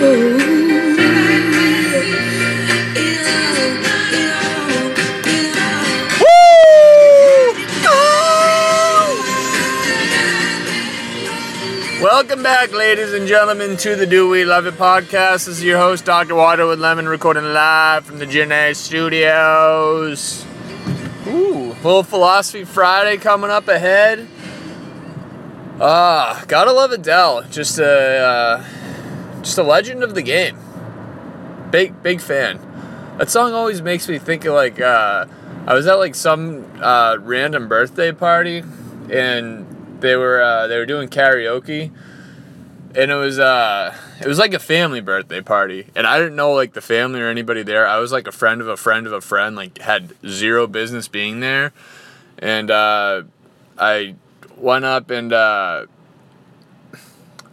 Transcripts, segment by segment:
Welcome back, ladies and gentlemen, to the Do We Love It podcast. This is your host, Dr. Water with Lemon, recording live from the Janae Studios. Ooh, full Philosophy Friday coming up ahead. Ah, gotta love Adele. Just a. Uh, uh just a legend of the game. Big, big fan. That song always makes me think of like, uh, I was at like some uh, random birthday party, and they were uh, they were doing karaoke, and it was uh it was like a family birthday party, and I didn't know like the family or anybody there. I was like a friend of a friend of a friend, like had zero business being there, and uh, I went up and uh,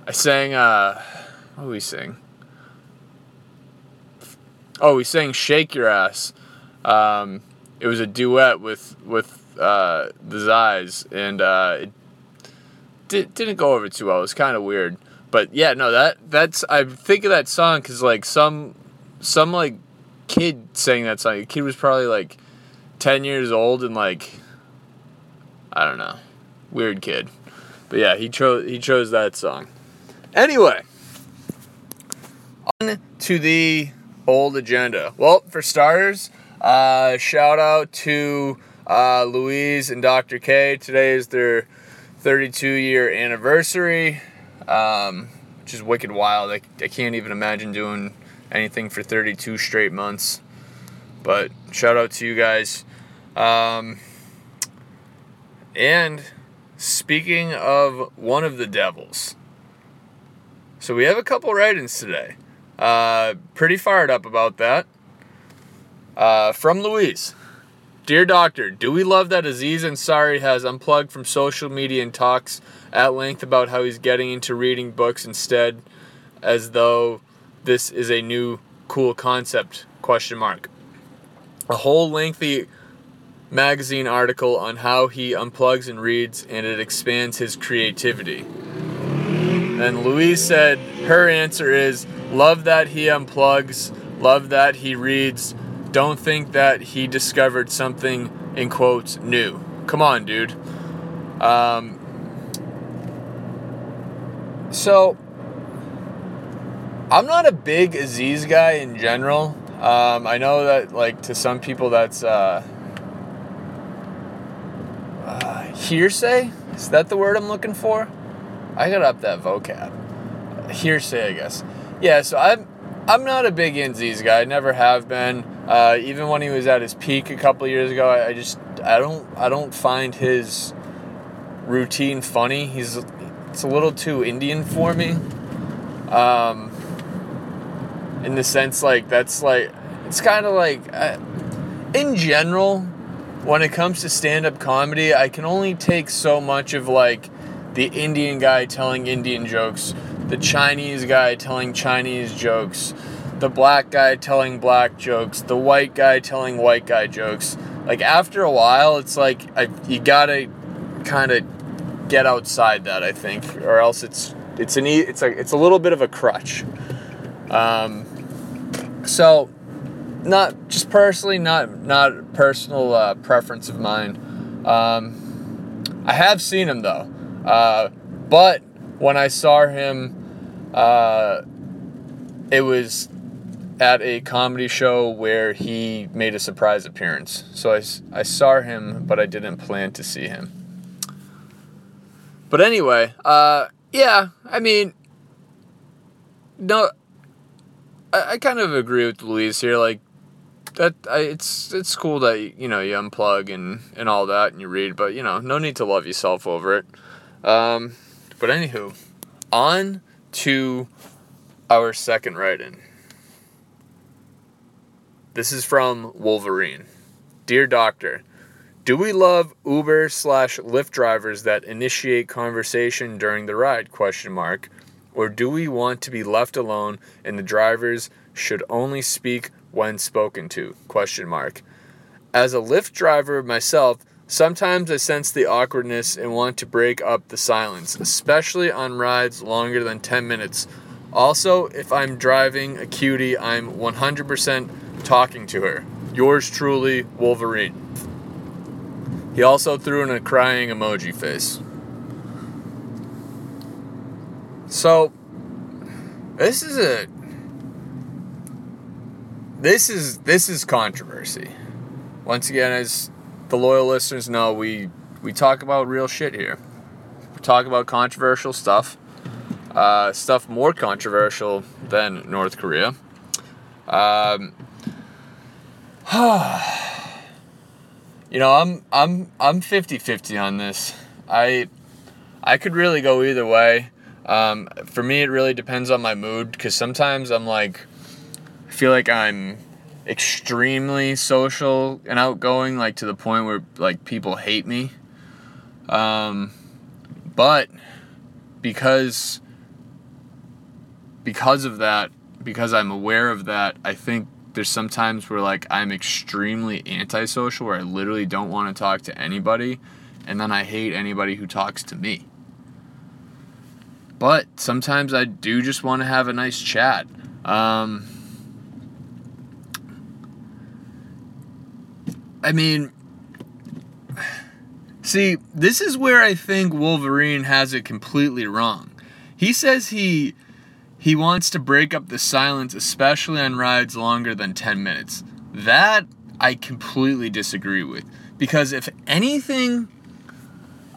I sang uh, what did we sing? Oh, we sang "Shake Your Ass." Um, it was a duet with with uh, the Zais, and uh, it did, didn't go over too well. It was kind of weird, but yeah, no, that that's I think of that song because like some some like kid sang that song. The kid was probably like ten years old and like I don't know, weird kid, but yeah, he chose he chose that song. Anyway, to the old agenda. Well, for starters, uh, shout out to uh, Louise and Dr. K. Today is their 32 year anniversary, um, which is wicked wild. I, I can't even imagine doing anything for 32 straight months. But shout out to you guys. Um, and speaking of one of the devils, so we have a couple write ins today. Uh, pretty fired up about that. Uh, from Louise. Dear Doctor, do we love that Aziz Ansari has unplugged from social media and talks at length about how he's getting into reading books instead, as though this is a new cool concept? Question mark. A whole lengthy magazine article on how he unplugs and reads, and it expands his creativity. And Louise said her answer is love that he unplugs, love that he reads don't think that he discovered something in quotes new. Come on, dude. Um, so I'm not a big Aziz guy in general. Um, I know that like to some people that's uh, uh, hearsay. Is that the word I'm looking for? I got up that vocab. Hearsay, I guess. Yeah. So I'm I'm not a big Aziz guy. I never have been. Uh, even when he was at his peak a couple years ago, I, I, just I don't I don't find his routine funny. He's it's a little too Indian for me. Um, in the sense like that's like it's kind of like in general when it comes to stand-up comedy, I can only take so much of like the Indian guy telling Indian jokes the Chinese guy telling Chinese jokes, the black guy telling black jokes, the white guy telling white guy jokes. Like after a while, it's like I, you gotta kind of get outside that. I think, or else it's it's an it's like it's a little bit of a crutch. Um, so, not just personally, not not personal uh, preference of mine. Um, I have seen him though, uh, but when I saw him, uh, it was at a comedy show where he made a surprise appearance. So I, I saw him, but I didn't plan to see him. But anyway, uh, yeah, I mean, no, I, I kind of agree with Louise here. Like, that I, it's it's cool that you know you unplug and and all that and you read, but you know no need to love yourself over it. Um, but anywho, on to our second write-in. This is from Wolverine. Dear Doctor, do we love Uber slash Lyft drivers that initiate conversation during the ride? Question mark. Or do we want to be left alone and the drivers should only speak when spoken to? Question mark. As a Lyft driver myself, Sometimes I sense the awkwardness and want to break up the silence, especially on rides longer than 10 minutes. Also, if I'm driving a cutie, I'm 100% talking to her. Yours truly, Wolverine. He also threw in a crying emoji face. So this is a this is this is controversy. Once again, as the loyal listeners know, we we talk about real shit here. We talk about controversial stuff, uh, stuff more controversial than North Korea. Um, you know, I'm I'm I'm 50-50 on this. I I could really go either way. Um, for me, it really depends on my mood because sometimes I'm like, I feel like I'm extremely social and outgoing, like to the point where like people hate me. Um, but because because of that, because I'm aware of that, I think there's sometimes where like I'm extremely antisocial where I literally don't want to talk to anybody and then I hate anybody who talks to me. But sometimes I do just want to have a nice chat. Um, I mean, see, this is where I think Wolverine has it completely wrong. He says he he wants to break up the silence, especially on rides longer than 10 minutes. That I completely disagree with. Because if anything,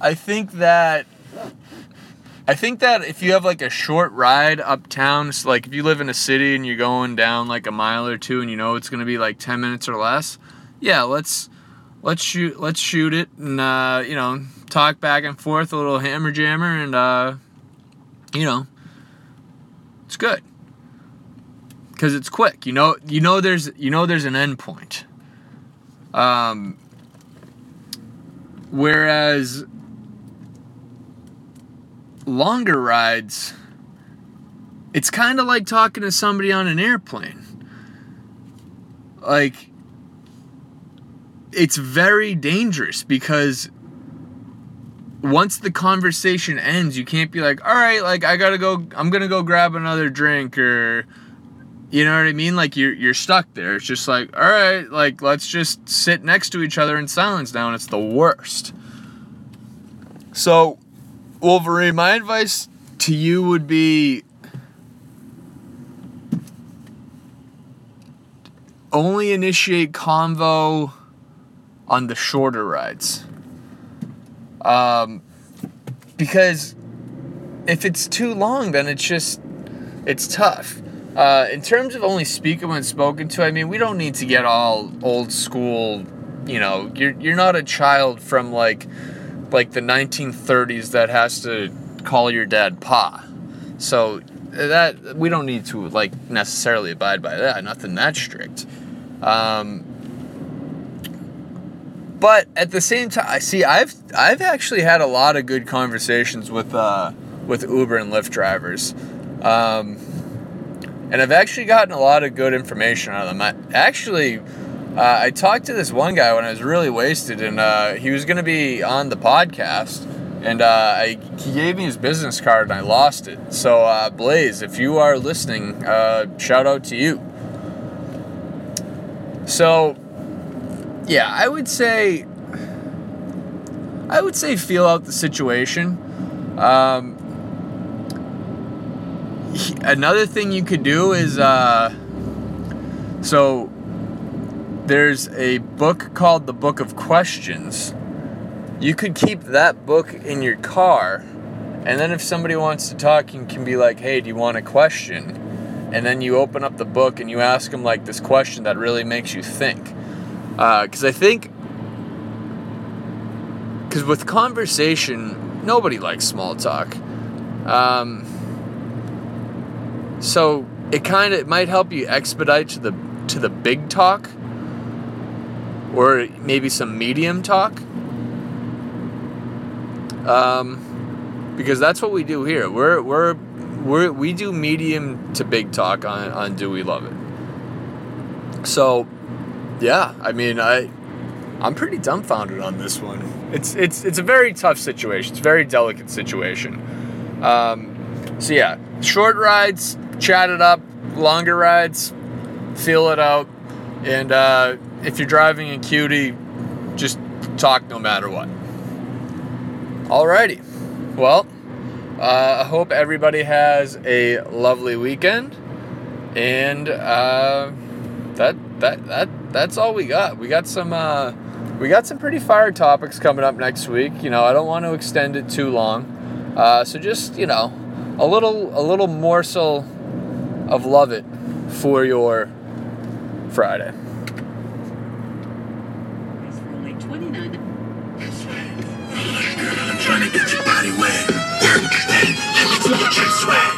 I think that I think that if you have like a short ride uptown, so like if you live in a city and you're going down like a mile or two and you know it's gonna be like 10 minutes or less, yeah, let's let's shoot let's shoot it and uh, you know talk back and forth a little hammer jammer and uh, you know it's good because it's quick. You know, you know there's you know there's an end point. Um, whereas longer rides, it's kind of like talking to somebody on an airplane. Like, it's very dangerous because once the conversation ends, you can't be like, all right, like I gotta go, I'm gonna go grab another drink or, you know what I mean? Like you're you're stuck there. It's just like, all right, like let's just sit next to each other in silence now, and it's the worst. So, Wolverine, my advice to you would be only initiate convo on the shorter rides. Um, because if it's too long, then it's just it's tough. Uh, in terms of only speaking when spoken to, I mean, we don't need to get all old school. You know, you're you're not a child from like like the 1930s that has to call your dad pa. So that we don't need to like necessarily abide by that. Nothing that strict. Um, but at the same time, I see I've I've actually had a lot of good conversations with uh, with Uber and Lyft drivers, um, and I've actually gotten a lot of good information out of them. I, actually, uh, I talked to this one guy when I was really wasted, and uh, he was going to be on the podcast, and uh, I, he gave me his business card, and I lost it. So uh, Blaze, if you are listening, uh, shout out to you. So yeah, I would say I would say feel out the situation. Um, another thing you could do is uh, so there's a book called the Book of Questions. You could keep that book in your car, and then if somebody wants to talk, you can be like, "Hey, do you want a question?" And then you open up the book and you ask them like this question that really makes you think because uh, I think because with conversation nobody likes small talk. Um, so it kind of might help you expedite to the to the big talk or maybe some medium talk. Um, because that's what we do here. We're we're we're we do medium to big talk on on do we love it? So yeah, I mean, I I'm pretty dumbfounded on this one. It's it's it's a very tough situation. It's a very delicate situation. Um, so yeah, short rides, chat it up. Longer rides, feel it out. And uh, if you're driving in cutie, just talk no matter what. Alrighty. Well, uh, I hope everybody has a lovely weekend, and uh, that that that that's all we got. We got some uh, we got some pretty fire topics coming up next week. You know, I don't want to extend it too long, uh, so just you know, a little a little morsel of love it for your Friday. I'm trying to get your body wet. Work that. Let me your sweat.